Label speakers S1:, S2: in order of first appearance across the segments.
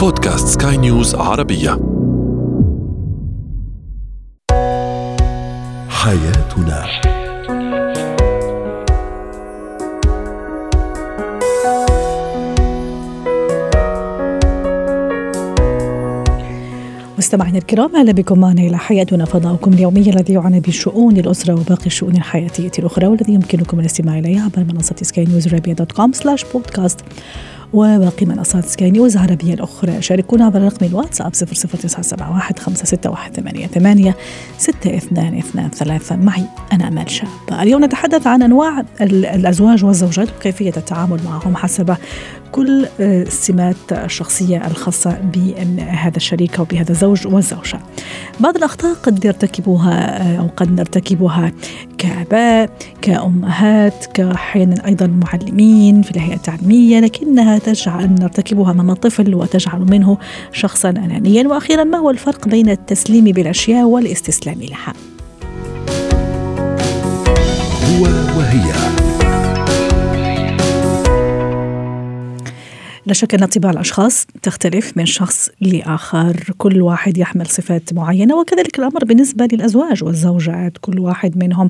S1: بودكاست سكاي نيوز عربية. حياتنا.
S2: مستمعينا الكرام أهلا بكم معنا إلى حياتنا فضاؤكم اليومي الذي يعنى بشؤون الأسرة وباقي الشؤون الحياتية الأخرى والذي يمكنكم الاستماع إليه عبر منصة Sky News dot com slash podcast وباقي منصات سكاي نيوز العربية الأخرى. شاركونا عبر رقم الواتساب 00971 561 6223 معي أنا أمال شاب. اليوم نتحدث عن أنواع الأزواج والزوجات وكيفية التعامل معهم حسب كل السمات الشخصية الخاصة بهذا الشريك أو بهذا الزوج والزوجة. بعض الأخطاء قد يرتكبوها أو قد نرتكبها كآباء كأمهات كأحيانا أيضا معلمين في الهيئة التعليمية لكنها تجعل أن نرتكبها أمام الطفل وتجعل منه شخصا أنانيا. وأخيرا ما هو الفرق بين التسليم بالأشياء والاستسلام لها؟
S1: هو وهي.
S2: لا شك أن طباع الأشخاص تختلف من شخص لآخر. كل واحد يحمل صفات معينة وكذلك الأمر بالنسبة للأزواج والزوجات. كل واحد منهم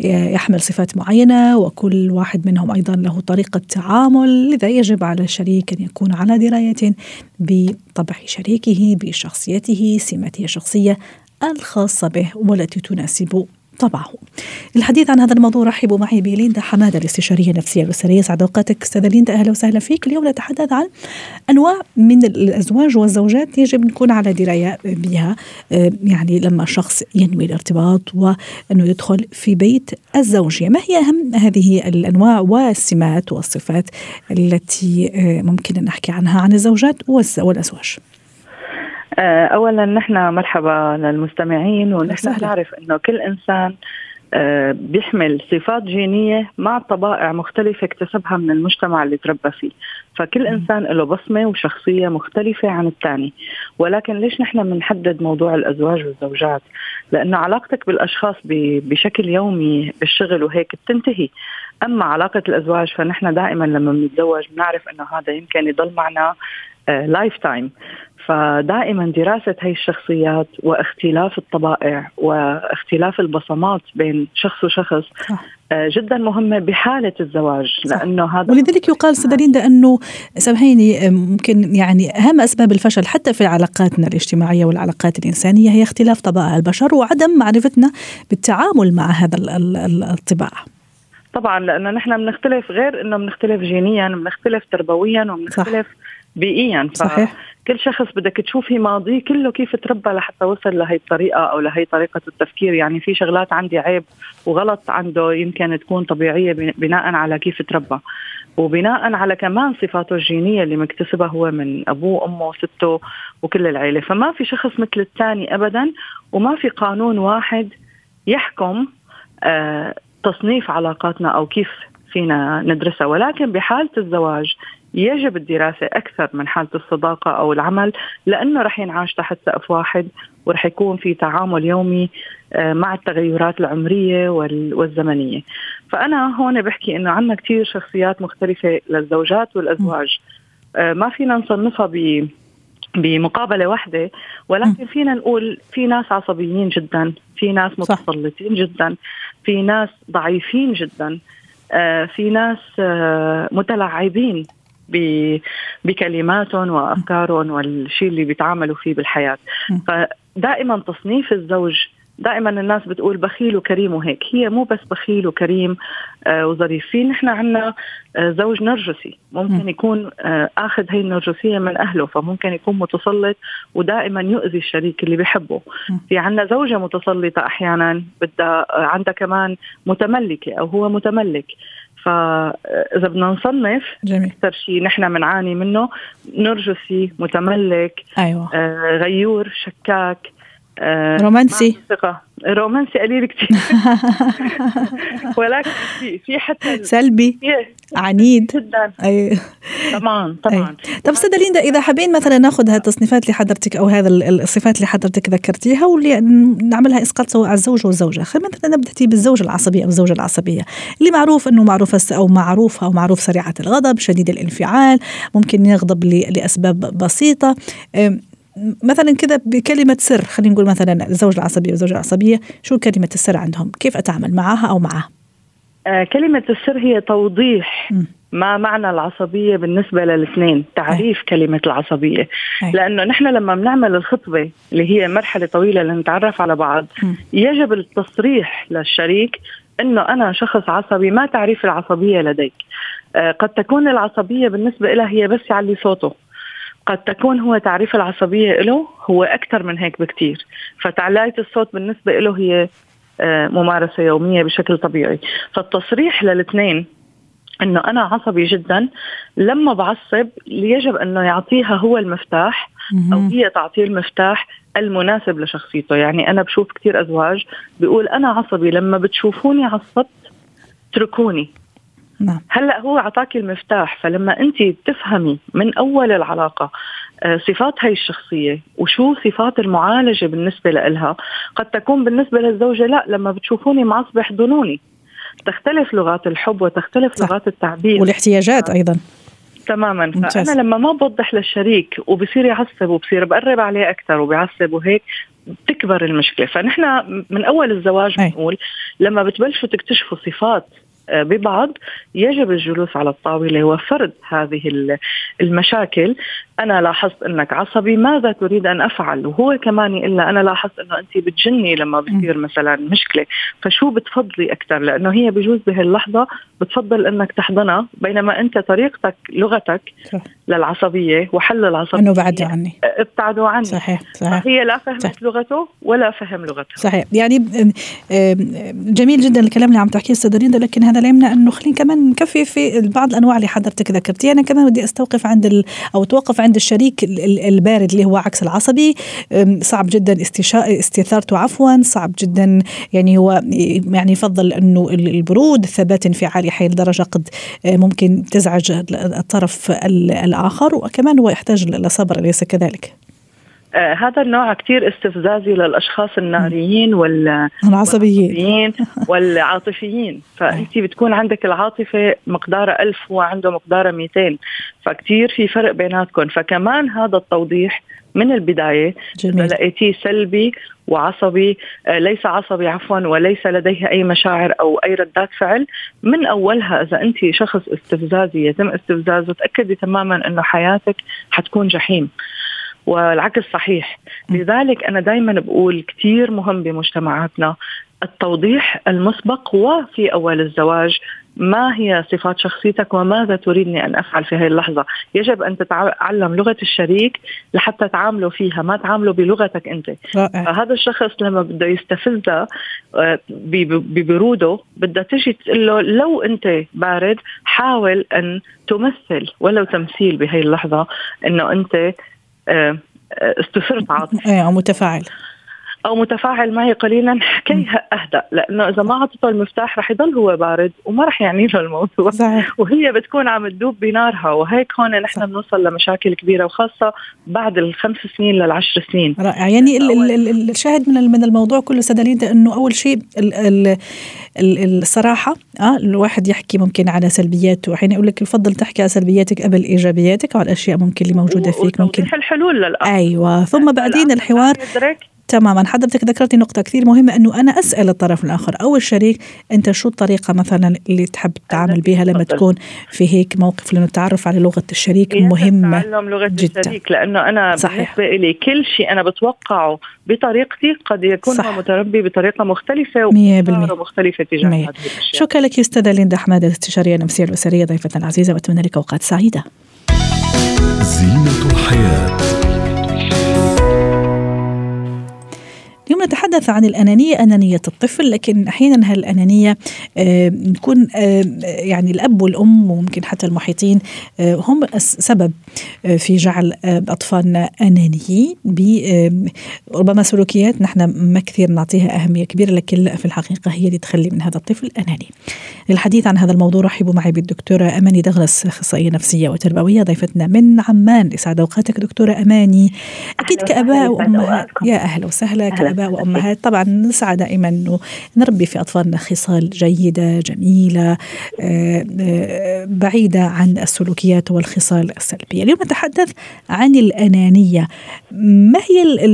S2: يحمل صفات معينة وكل واحد منهم أيضا له طريقة تعامل. لذا يجب على الشريك أن يكون على دراية بطبع شريكه بشخصيته سمته الشخصية الخاصة به والتي تناسب طبعه. للحديث عن هذا الموضوع رحبوا معي بليندا حمادة الاستشارية النفسية الأسرية. سعد أوقاتك أستاذة ليندا. أهلا وسهلا فيك. اليوم نتحدث عن أنواع من الأزواج والزوجات يجب نكون على دراية بها. يعني لما شخص ينوي الارتباط وأنه يدخل في بيت الزوجية. ما هي أهم هذه الأنواع والسمات والصفات التي ممكن أن نحكي عنها عن الزوجات والأزواج؟
S3: اولا نحن مرحبا للمستمعين ونحن نعرف إنه كل إنسان بيحمل صفات جينية مع طبائع مختلفة اكتسبها من المجتمع اللي تربى فيه. فكل إنسان له بصمة وشخصية مختلفة عن الثاني ولكن ليش نحن بنحدد موضوع الأزواج والزوجات؟ لأنه علاقتك بالأشخاص بشكل يومي بالشغل وهيك بتنتهي. أما علاقة الأزواج فنحن دائما لما بنتزوج بنعرف أنه هذا يمكن يضل معنا lifetime فدائما دراسة هاي الشخصيات واختلاف الطبائع واختلاف البصمات بين شخص وشخص صح. جدا مهمة بحالة الزواج صح. لأنه هذا
S2: ولذلك يقال سيدة أنه سامحيني ممكن يعني أهم أسباب الفشل حتى في علاقاتنا الاجتماعية والعلاقات الإنسانية هي اختلاف طبائع البشر وعدم معرفتنا بالتعامل مع هذا الطباع
S3: طبعا لأنه نحن بنختلف غير أنه بنختلف جينيا بنختلف تربويا وبنختلف صح. بيئيا.
S2: صحيح.
S3: كل شخص بدك تشوفي ماضيه كله كيف تربى لحتى وصل لهي الطريقة أو لهي طريقة التفكير. يعني في شغلات عندي عيب وغلط عنده يمكن تكون طبيعية بناء على كيف تربى. وبناء على كمان صفاته الجينية اللي مكتسبها هو من أبوه وأمه وسته وكل العيلة. فما في شخص مثل الثاني ابدا وما في قانون واحد يحكم آه تصنيف علاقاتنا أو كيف فينا ندرسها. ولكن بحالة الزواج يجب الدراسة أكثر من حالة الصداقة أو العمل لأنه رح ينعاش تحت سقف واحد ورح يكون في تعامل يومي مع التغيرات العمرية والزمنية. فأنا هون بحكي أنه عندنا كثير شخصيات مختلفة للزوجات والأزواج. ما فينا نصنفها ب بمقابلة واحدة ولكن فينا نقول في ناس عصبيين جدا في ناس متسلطين جدا في ناس ضعيفين جدا. في ناس متلعبين بكلماتهم وافكارهم والشيء اللي بيتعاملوا فيه بالحياة. فدائما تصنيف الزوج دائما الناس بتقول بخيل وكريم وهيك. هي مو بس بخيل وكريم آه وظريف في نحن عندنا آه زوج نرجسي. ممكن يكون آه آخذ هي النرجسية من أهله فممكن يكون متسلط ودائما يؤذي الشريك اللي بيحبه في عندنا زوجة متسلطة أحيانا بدها عندها كمان متملكة أو هو متملك. فاذا بدنا نصنف
S2: جميل.
S3: أكثر شيء نحن بنعاني منه نرجسي متملك
S2: أيوة.
S3: آه غيور شكاك آه،
S2: رومانسي؟
S3: ثقة رومانسي قليل كثير ولكن في في حتى
S2: سلبي؟ عنيد؟
S3: جدا.
S2: أي.
S3: طبعا طبعا.
S2: أي. طب استاذه ليندا إذا حابين مثلا ناخذ هالتصنيفات اللي حضرتك أو هذا الصفات اللي حضرتك ذكرتيها واللي نعملها إسقاط سواء على الزوج والزوجه خلينا مثلا نبدأ بالزوج العصبية أو الزوجة العصبية. اللي معروف إنه معروفه أو معروفه أو معروف سريعة الغضب شديد الانفعال ممكن يغضب لأسباب بسيطة. مثلا كذا بكلمة سر خلينا نقول مثلا الزوج العصبي والزوجة العصبية شو كلمة السر عندهم كيف أتعامل معها أو معه
S3: آه كلمة السر هي توضيح م. ما معنى العصبية بالنسبة للاثنين تعريف أي. كلمة العصبية أي. لأنه نحن لما بنعمل الخطبة اللي هي مرحلة طويلة لنتعرف على بعض م. يجب التصريح للشريك أنه أنا شخص عصبي ما تعريف العصبية لديك آه قد تكون العصبية بالنسبة لها هي بس يعلي صوته قد تكون هو تعريف العصبية له هو أكثر من هيك بكتير. فتعلاية الصوت بالنسبة له هي آه، ممارسة يومية بشكل طبيعي. فالتصريح للاثنين إنه أنا عصبي جدا لما بعصب يجب إنه يعطيها هو المفتاح أو هي تعطيه المفتاح المناسب لشخصيته. يعني أنا بشوف كثير أزواج بيقول أنا عصبي لما بتشوفوني عصبت اتركوني. نعم. هلأ هو أعطاك المفتاح فلما أنت تفهمي من أول العلاقة آه، صفات هاي الشخصية وشو صفات المعالجة بالنسبة لها قد تكون بالنسبة للزوجة لا لما بتشوفوني معصبه احضنوني تختلف لغات الحب وتختلف صح. لغات التعبير.
S2: والاحتياجات أيضا.
S3: تماما. ممتاز. فانا لما ما بوضح للشريك وبصير يعصب وبصير بقرب عليه أكثر وبيعصب وهيك بتكبر المشكلة. فنحن من أول الزواج بنقول لما بتبلشوا تكتشفوا صفات آه، ببعض يجب الجلوس على الطاولة وفرد هذه المشاكل. أنا لاحظت أنك عصبي ماذا تريد أن أفعل؟ وهو كمان الا أنا لاحظت أنه أنت بتجني لما بصير مثلا مشكلة. فشو بتفضلي أكثر؟ لأنه هي بجوز بهاللحظة بتفضل أنك تحضنها بينما أنت طريقتك لغتك صح. للعصبية وحل العصبيه
S2: إنه بعدوا عني.
S3: ابتعدوا عني.
S2: صحيح صحيح.
S3: هي لا فهمت صح. لغته ولا فهم لغتها
S2: صحيح. يعني جميل جدا الكلام اللي عم تحكيه أستاذ ريندا لكن هذا لا يمنع إنه خلينا كمان نكفي في بعض الأنواع اللي حضرتك ذكرتيها. أنا كمان بدي أستوقف عند ال... أو توقف عند الشريك البارد اللي هو عكس العصبي. صعب جدا استثارته عفوا. صعب جدا يعني هو يعني يفضل إنه البرود الثبات انفعالي حي لدرجه قد آه، ممكن تزعج الطرف الآخر. وكمان هو يحتاج لصبر أليس كذلك؟
S3: آه هذا النوع كثير استفزازي للأشخاص الناريين وال
S2: العصبيين.
S3: والعاطفيين. فانت بتكون عندك العاطفة مقدارها ألف هو عنده مقدارها 200 فكتير في فرق بيناتكم فكمان هذا التوضيح من البداية جميل. لقيتيه سلبي وعصبي آه، ليس عصبي عفوا وليس لديه أي مشاعر أو أي ردات فعل. من أولها إذا أنت شخص استفزازي يتم استفزازه تأكدي تماما أنه حياتك حتكون جحيم. والعكس صحيح. لذلك أنا دائما بقول كثير مهم بمجتمعاتنا. التوضيح المسبق وفي أول الزواج. ما هي صفات شخصيتك وماذا تريدني أن أفعل في هذه اللحظة؟ يجب أن تتعلم لغة الشريك لحتى تعامله فيها ما تعامله بلغتك أنت. رائع. هذا الشخص لما بده يستفزها آه، ببروده بدها تجي تقول له لو أنت بارد حاول أن تمثل ولو تمثيل بهي اللحظة أنه أنت استثرت عاطفي
S2: إيه أو متفاعل.
S3: أو متفاعل معي قليلا كي أهدأ. لأنه إذا ما اعطيته المفتاح رح يضل هو بارد وما رح يعني له الموضوع. صحيح. وهي بتكون عم تدوب بنارها. وهيك هون نحن بنوصل لمشاكل كبيرة وخاصة بعد الخمس سنين للعشر سنين.
S2: رائع. يعني ال ال الشاهد من من الموضوع كله سدالين إنه أول شيء الصراحة آه الواحد يحكي ممكن على سلبياته. حين يقول لك يفضل تحكي على سلبياتك قبل إيجابياتك أو الأشياء ممكن اللي موجودة فيك ممكن.
S3: الحلول للأخ.
S2: أيوه. ثم بعدين الحوار تماما. حضرتك ذكرتي نقطة كثير مهمة أنه أنا أسأل الطرف الآخر أو الشريك أنت شو الطريقة مثلا اللي تحب تتعامل بها لما تكون في هيك موقف؟ لأنه التعرف على لغة الشريك مهمة
S3: تعلم لغة جدا. الشريك لأنه أنا صحيح. بالنسبة لي كل شيء أنا بتوقعه بطريقتي قد يكون صح. متربي بطريقة مختلفة
S2: ومختلفة
S3: مختلفة تجاه هذه
S2: شكرا لك أستاذة ليندا أحمد الاستشارية النفسية الأسرية ضيفتنا العزيزة وأتمنى لك أوقات سعيدة. زينة الحياة. متى نتحدث عن الأنانية أنانية الطفل لكن أحيانا هالأنانية نكون يعني الأب والأم وممكن حتى المحيطين هم السبب في جعل اطفالنا انانيين ربما سلوكيات نحن ما كثير نعطيها أهمية كبيرة لكن في الحقيقة هي اللي تخلي من هذا الطفل اناني. للحديث عن هذا الموضوع رحبوا معي بالدكتورة أماني دغلس أخصائية نفسية وتربوية ضيفتنا من عمان. يسعد أوقاتك دكتورة أماني. أكيد كأباء وأمهات. يا أهلا وسهلا. كأباء وامهات طبعا نسعى دائما إنه نربي في أطفالنا خصال جيدة جميلة آه، آه، بعيدة عن السلوكيات والخصال السلبية. اليوم نتحدث عن الأنانية. ما هي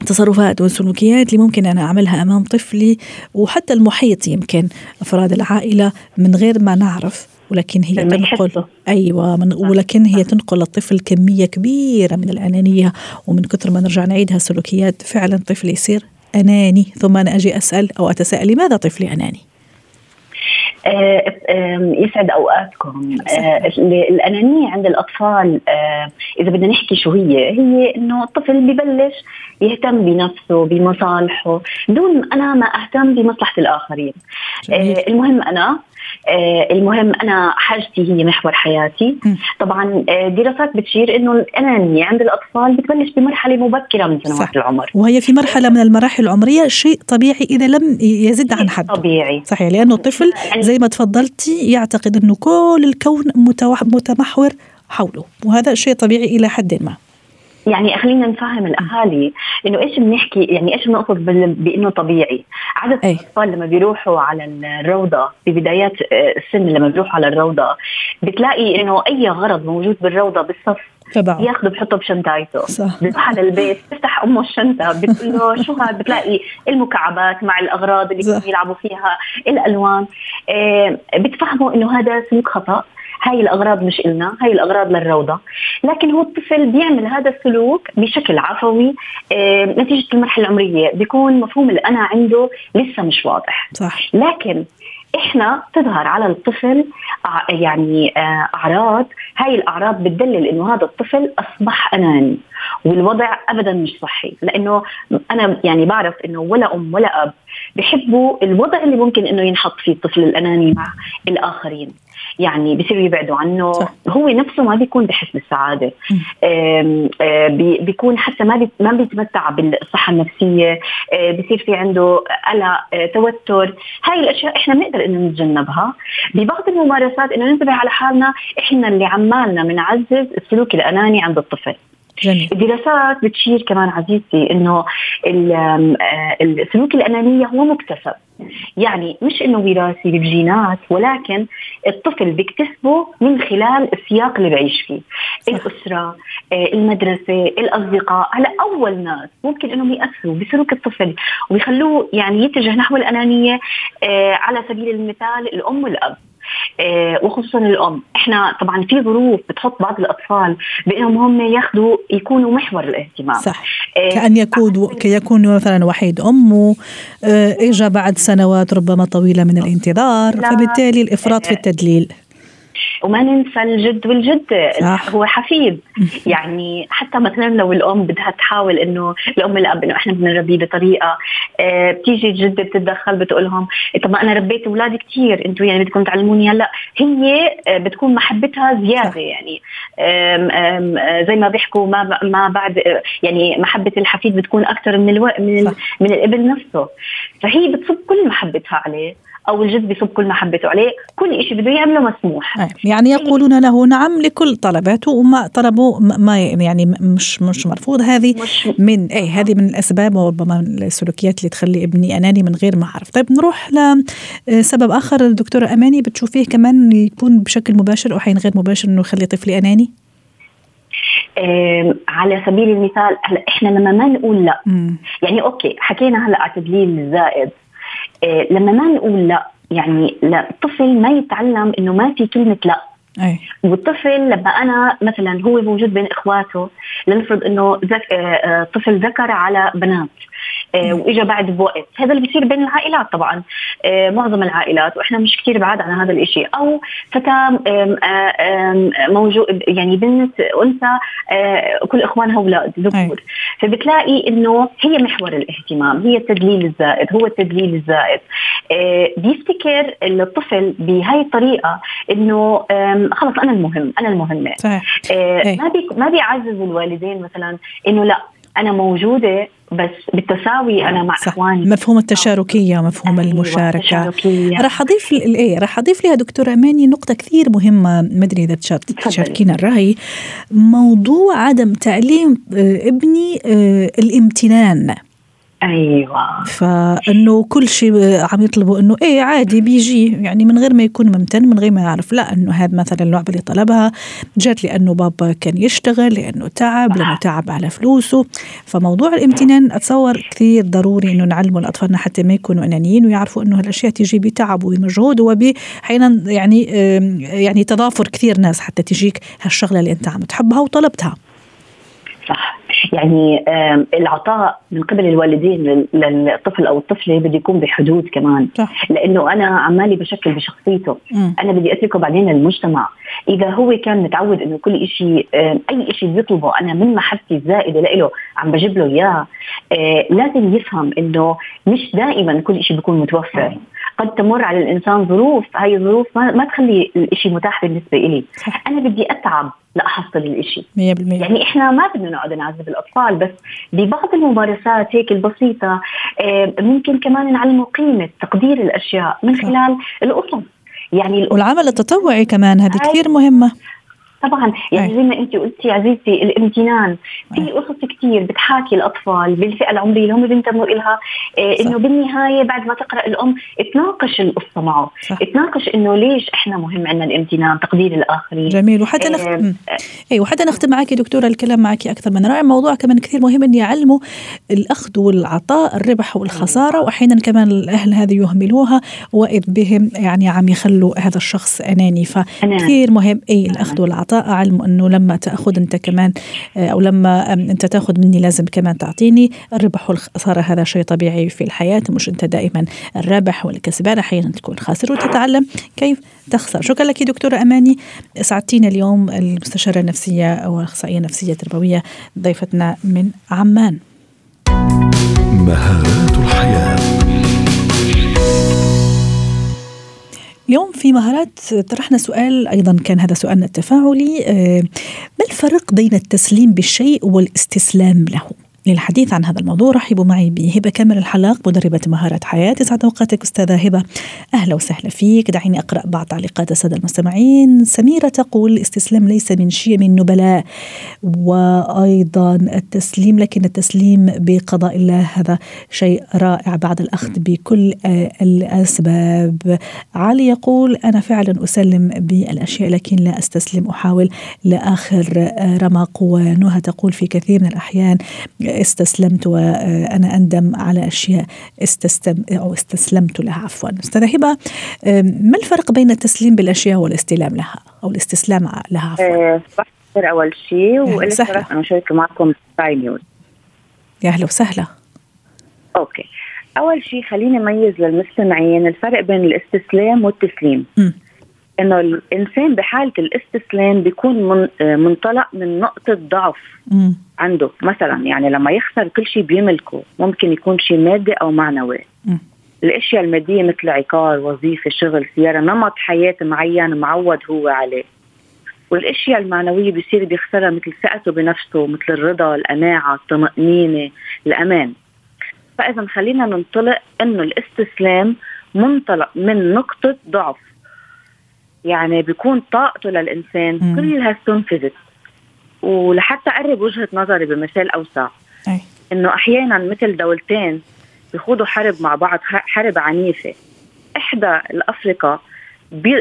S2: التصرفات والسلوكيات اللي ممكن أنا أعملها أمام طفلي وحتى المحيط يمكن أفراد العائلة من غير ما نعرف ولكن هي تنقل أيوه من ولكن هي تنقل للطفل كمية كبيرة من الأنانية ومن كثر ما نرجع نعيد هالسلوكيات فعلا طفل يصير أناني ثم أنا أجي أسأل أو أتساءل لماذا طفلي أناني؟
S4: آه، يسعد أوقاتكم آه، الأنانية عند الأطفال آه، إذا بدنا نحكي شو هي هي إنه الطفل ببلش يهتم بنفسه بمصالحه دون أنا ما أهتم بمصلحة الآخرين جميل. المهم أنا المهم أنا حاجتي هي محور حياتي. طبعا آه، دراسات بتشير إنه الانانيه عند الأطفال بتبلش بمرحلة مبكرة من سنوات العمر.
S2: وهي في مرحلة من المراحل العمرية شيء طبيعي إذا لم يزد عن حد.
S4: طبيعي.
S2: صحيح لأنه الطفل يعني زي ما تفضلتي يعتقد إنه كل الكون متمحور حوله وهذا شيء طبيعي إلى حد ما.
S4: يعني خلينا نفهم الأهالي إنه إيش بنحكي يعني إيش بنقصد بإنه طبيعي؟ عدد أي. الأطفال لما بيروحوا على الروضة ببدايات آه، السن لما بيروحوا على الروضة بتلاقي إنه أي غرض موجود بالروضة بالصف تبعه. ياخذه بحطه بشنطايته. بيروح على البيت بتفتح أمه الشنطة بتقول له شو هذا بتلاقي المكعبات مع الأغراض اللي يلعبوا فيها الألوان. آه بتفهموا إنه هذا سلوك خطأ. هاي الأغراض مش إلنا هاي الأغراض للروضة. لكن هو الطفل بيعمل هذا السلوك بشكل عفوي آه نتيجة المرحلة العمرية. بيكون مفهوم الأنا عنده لسه مش واضح.
S2: صح.
S4: لكن إحنا تظهر على الطفل يعني آه، أعراض. هاي الأعراض بتدلل إنه هذا الطفل أصبح أناني والوضع ابدا مش صحي. لأنه أنا يعني بعرف إنه ولا أم ولا أب بحبوا الوضع اللي ممكن إنه ينحط فيه الطفل الأناني مع الآخرين. يعني بصيروا يبعدوا عنه. صح. هو نفسه ما بيكون بحس بالسعادة. آه، بيكون حتى ما ما بيتمتع بالصحة النفسية. آه، بصير في عنده قلق آه، توتر. هاي الأشياء إحنا بنقدر إنه نتجنبها. ببعض الممارسات إنه ننتبه على حالنا إحنا اللي عمالنا بنعزز السلوك الأناني عند الطفل. جميل. الدراسات بتشير كمان عزيزتي إنه السلوك الأنانية هو مكتسب يعني مش إنه وراثي بالجينات ولكن الطفل بيكتسبه من خلال السياق اللي بعيش فيه صح. الأسرة آه، المدرسة الأصدقاء هلا أول ناس ممكن إنهم يأثروا بسلوك الطفل ويخلوه يعني يتجه نحو الأنانية آه، على سبيل المثال الأم والأب آه، وخصوصا الأم. إحنا طبعا في ظروف بتحط بعض الأطفال بإنهم هم ياخذوا يكونوا محور الاهتمام.
S2: صح. كأن يكون كيكون مثلا وحيد أمه اجى بعد سنوات ربما طويلة من الانتظار فبالتالي الإفراط في التدليل.
S4: وما ننسى الجد والجدة صح. هو حفيد يعني حتى مثلا لو الأم بدها تحاول إنه الأم الأب إنه إحنا بدنا نربيه بطريقة آه بتيجي الجدة بتتدخل بتقول لهم طب ما أنا ربيت أولادي كثير أنتم يعني بدكم تعلموني هلأ هي آه بتكون محبتها زيادة. يعني آم آم آه، زي ما بيحكوا ما ما بعد يعني محبة الحفيد بتكون أكثر من ألو... من صح. من الابن نفسه فهي بتصب كل محبتها عليه أو الجد بيصب كل محبته عليه. كل شيء بده يعمله مسموح.
S2: يعني يقولون له نعم لكل طلباته وما طلبوا ما يعني مش مش مرفوض. هذه مش من أي هذه من الأسباب وربما من السلوكيات اللي تخلي ابني أناني من غير ما أعرف. طيب نروح لسبب آخر. الدكتورة أماني بتشوفيه كمان يكون بشكل مباشر أو حين غير مباشر إنه يخلي طفلي أناني؟
S4: على سبيل المثال هلأ إحنا لما ما نقول لا مم. يعني أوكي حكينا هلأ على تدليل الزائد. لما ما نقول لا يعني لا الطفل ما يتعلم إنه ما في كلمة لا أي. والطفل لما أنا مثلا هو موجود بين إخواته لنفرض إنه ذك... آه، آه، طفل ذكر على بنات آه، وإجا بعد بوقت هذا اللي بيصير بين العائلات طبعا. آه، معظم العائلات وإحنا مش كثير بعاد عن هذا الشيء أو فتاة موجود يعني بنت أنثى كل إخوانها أولاد ذكور. فبتلاقي إنه هي محور الاهتمام هي التدليل الزائد هو التدليل الزائد. بيفتكر الطفل بهاي الطريقة إنه خلص أنا المهم أنا المهمة. ما بي ما بيعزز الوالدين مثلا إنه لا أنا موجودة بس بالتساوي أنا مع صح. إخواني.
S2: مفهوم التشاركية مفهوم أيوة المشاركة. راح أضيف إيه راح أضيف لها دكتوره أماني نقطة كثير مهمة ما أدري إذا تشاركينا الرأي. موضوع عدم تعليم آه، ابني آه، الامتنان.
S4: أيوه.
S2: فإنه كل شيء عم يطلبوا إنه إيه عادي بيجي. يعني من غير ما يكون ممتن من غير ما يعرف. لا إنه هذا مثلا اللعبة اللي طلبها جات لأنه بابا كان يشتغل لأنه تعب لأنه تعب على فلوسه. فموضوع الامتنان أتصور كثير ضروري إنه نعلمه لاطفالنا حتى ما يكونوا أنانيين ويعرفوا إنه هالأشياء تيجي بتعب وبمجهود وبحين يعني يعني تضافر كثير ناس حتى تجيك هالشغلة اللي أنت عم تحبها وطلبتها.
S4: صح. يعني العطاء من قبل الوالدين للطفل أو الطفلة بده يكون بحدود كمان صح. لأنه أنا عمالي بشكل بشخصيته م. أنا بدي أتركه بعدين للمجتمع إذا هو كان متعود إنه كل شيء أي شيء بيطلبه أنا من محبتي الزائدة له عم بجيب له إياه آه، لازم يفهم إنه مش دائما كل شيء بيكون متوفر قد تمر على الإنسان ظروف هاي الظروف ما, ما تخلي الشيء متاح بالنسبة لي أنا بدي أتعب لأحصل الشيء 100% يعني إحنا ما بدنا نقعد نعذب الأطفال بس ببعض الممارسات هيك البسيطة آه، ممكن كمان نعلمه قيمة تقدير الأشياء من خلال القصص.
S2: يعني والعمل التطوعي كمان هذه كثير مهمة.
S4: طبعا يعني زي ما انت قلتي عزيزتي الامتنان. في قصص كثير بتحاكي الأطفال بالفئة العمرية اللي هم بينتموا لها إيه إنه بالنهاية بعد ما تقرأ الأم تناقش القصة معه. صح. تناقش إنه ليش إحنا مهم عندنا الامتنان تقدير الآخرين.
S2: جميل. وحتى نخ... إيه اي وحتى نختم معك دكتورة الكلام معك أكثر من رائع. موضوع كمان كثير مهم اني اعلمه الأخذ والعطاء الربح والخسارة وأحيانا كمان الأهل هذه يهملوها وإذ بهم يعني عم يخلوا هذا الشخص أناني. فكثير مهم أي الأخذ والعطاء العطاء علم أنه لما تأخذ أنت كمان آه، أو لما أنت تأخذ مني لازم كمان تعطيني. الربح والخسارة هذا شيء طبيعي في الحياة مش أنت دائما الرابح والكسبان أحيانا تكون خاسر وتتعلم كيف تخسر. شكرا لك دكتورة أماني. أسعدتينا اليوم المستشارة النفسية أو الاخصائيه النفسية التربوية ضيفتنا من عمان. مهارات الحياة اليوم في مهارات طرحنا سؤال أيضا كان هذا سؤالنا التفاعلي آه، ما الفرق بين التسليم بالشيء والاستسلام له؟ للحديث عن هذا الموضوع رحبوا معي بهبة كامل الحلاق مدربة مهارات حياة. يسعد أوقاتك أستاذة هبة. أهلا وسهلا فيك. دعيني أقرأ بعض تعليقات السادة المستمعين. سميرة تقول الاستسلام ليس من شيم النبلاء وأيضا التسليم لكن التسليم بقضاء الله. هذا شيء رائع بعد الأخذ بكل الأسباب. علي يقول أنا فعلا أسلم بالأشياء لكن لا أستسلم أحاول لآخر رمق ونهى تقول في كثير من الأحيان استسلمت وأنا أندم على أشياء استسلم أو استسلمت لها عفوا استاذه هبه ما الفرق بين التسليم بالأشياء والاستلام لها؟ أو الاستسلام لها عفوا؟
S5: صباح أول شيء أنا أشارك معكم سكاي نيوز
S2: يا أهلا وسهلا.
S5: أوكي. أول شيء خليني أميز للمستمعين الفرق بين الاستسلام والتسليم. م. إنه الإنسان بحالة الاستسلام بيكون من منطلق من نقطة ضعف م. عنده. مثلا يعني لما يخسر كل شيء بيملكه ممكن يكون شيء مادي أو معنوي. م. الأشياء المادية مثل عقار وظيفة شغل سيارة نمط حياة معين معود هو عليه. والأشياء المعنوية بيصير بيخسرها مثل ثقته بنفسه مثل الرضا القناعة الطمأنينة الأمان. فإذا خلينا ننطلق إنه الاستسلام منطلق من نقطة ضعف. يعني بيكون طاقته للإنسان مم. كلها استنفذت ولحتى أقرب وجهة نظري بمثال أوسع أي. إنه أحيانا مثل دولتين بيخوضوا حرب مع بعض حرب عنيفة إحدى الافرقه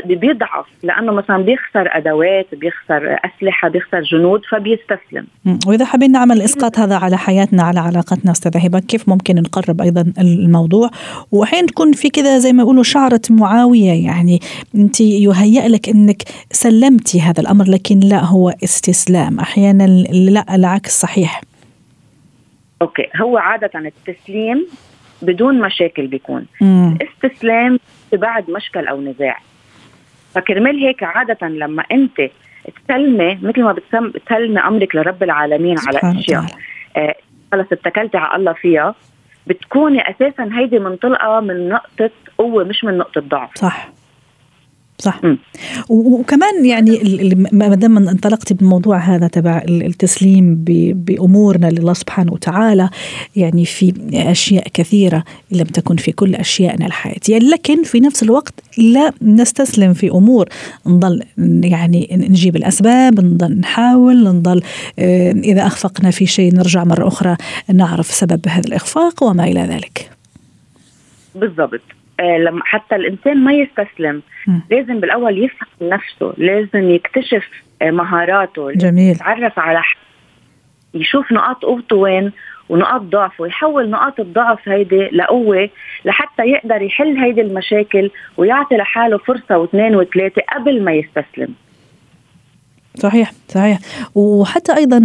S5: بيضعف لأنه مثلا بيخسر أدوات بيخسر أسلحة بيخسر جنود فبيستسلم.
S2: وإذا حابين نعمل إسقاط هذا على حياتنا على علاقتنا أستاذة هبة كيف ممكن نقرب أيضا الموضوع؟ واحيانا تكون في كذا زي ما يقولوا شعرة معاوية يعني أنت يهيأ لك أنك سلمتي هذا الأمر لكن لا هو استسلام. أحيانا لا العكس صحيح.
S5: أوكي. هو عادة التسليم بدون مشاكل بيكون.
S2: مم.
S5: الاستسلام بعد مشكل أو نزاع. فكرمال هيك عادة لما انت تسلمي مثل ما بتسم بتسلمي أمرك لرب العالمين على
S2: وتعالى.
S5: آه، خلص اتكلتي على الله فيها بتكوني أساسا هيدي منطلقه من نقطة قوة مش من نقطة ضعف
S2: صح صح. و- وكمان يعني ما دام انطلقتي بالموضوع هذا تبع ال- التسليم بأمورنا لله سبحانه وتعالى يعني في أشياء كثيرة لم تكن في كل أشيائنا الحياتية لكن في نفس الوقت لا نستسلم في أمور. نضل يعني نجيب الأسباب نضل نحاول نضل آه، إذا أخفقنا في شيء نرجع مرة أخرى نعرف سبب هذا الإخفاق وما إلى ذلك.
S5: بالضبط. لما حتى الإنسان ما يستسلم. لازم بالأول يفهم نفسه لازم يكتشف آه، مهاراته
S2: جميل
S5: يتعرف على ح- يشوف نقاط قوته وين ونقاط ضعفه ويحول نقاط الضعف هيدي لقوة لحتى يقدر يحل هيدي المشاكل ويعطي لحاله فرصة واثنين وثلاثة قبل ما يستسلم
S2: صحيح صحيح. وحتى أيضا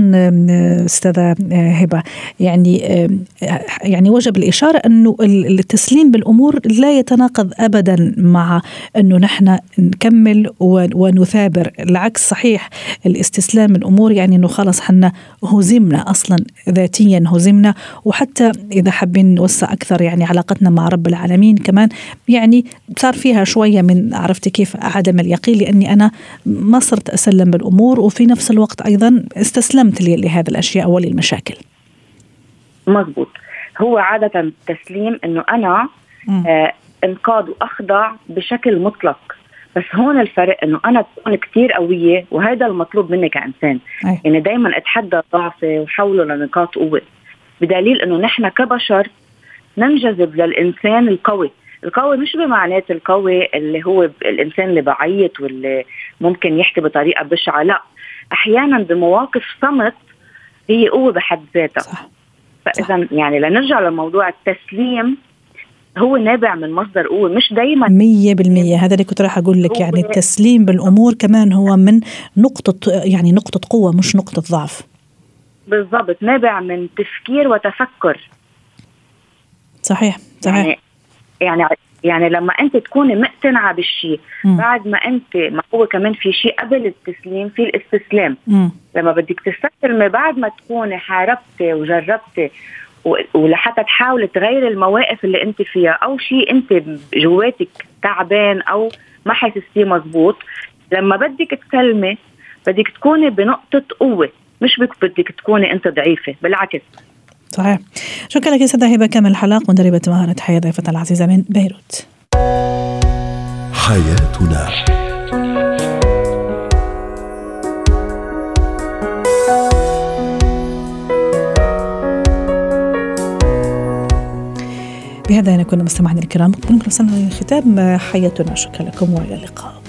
S2: أستاذة آه، هبة يعني آم، يعني وجب الإشارة أنه ال- التسليم بالأمور لا يتناقض ابدا مع أنه نحن نكمل ونثابر. العكس صحيح الاستسلام الأمور يعني أنه خلص حنا هزمنا أصلا ذاتيا هزمنا. وحتى إذا حابين نوسع أكثر يعني علاقتنا مع رب العالمين كمان يعني صار فيها شوية من عرفتي كيف عدم اليقين لأني أنا ما صرت أسلم بالأمور. وفي نفس الوقت أيضا استسلمت لهذه الأشياء وللمشاكل.
S5: مزبوط هو عادة التسليم إنه أنا
S2: مم.
S5: آه انقاد وأخضع بشكل مطلق بس هون الفرق إنه أنا تكون كتير قوية وهذا المطلوب مني كإنسان
S2: أي.
S5: يعني دايما أتحدى ضعفي وحوله لنقاط قوة بدليل إنه نحن كبشر ننجذب للإنسان القوي القوي مش بمعنات القوي اللي هو الإنسان اللي بعيط واللي ممكن يحكي بطريقة بشعة لا. أحيانا بمواقف صمت هي قوة بحد ذاتها.
S2: صح.
S5: فإذا يعني لنرجع لموضوع التسليم هو نابع من مصدر قوة مش دايما.
S2: مية بالمية. هذا اللي كنت راح أقول لك. يعني التسليم بالأمور كمان هو من نقطة يعني نقطة قوة مش نقطة ضعف.
S5: بالضبط. نابع من تفكير وتفكر.
S2: صحيح صحيح.
S5: يعني يعني يعني لما انت تكوني مقتنعة بالشيء. بعد ما انت ما هو كمان في شيء قبل التسليم في الاستسلام
S2: مم.
S5: لما بدك تستسلمي بعد ما تكوني حاربتي وجربتي ولحتى تحاولي تغيري المواقف اللي انت فيها أو شيء انت جواتك تعبان أو ما حاسستيه مزبوط لما بدك تسلمي بدك تكوني بنقطة قوة مش بدك تكوني انت ضعيفة بالعكس
S2: صحيح. شكرا لك سيدة هبة كامل حلاق مدربة مهارة حياة ضيفتنا العزيزة من بيروت.
S1: حياتنا.
S2: بهذا نكون مستمعينا الكرام. وصلنا لختام حياتنا. شكرا لكم وإلى اللقاء.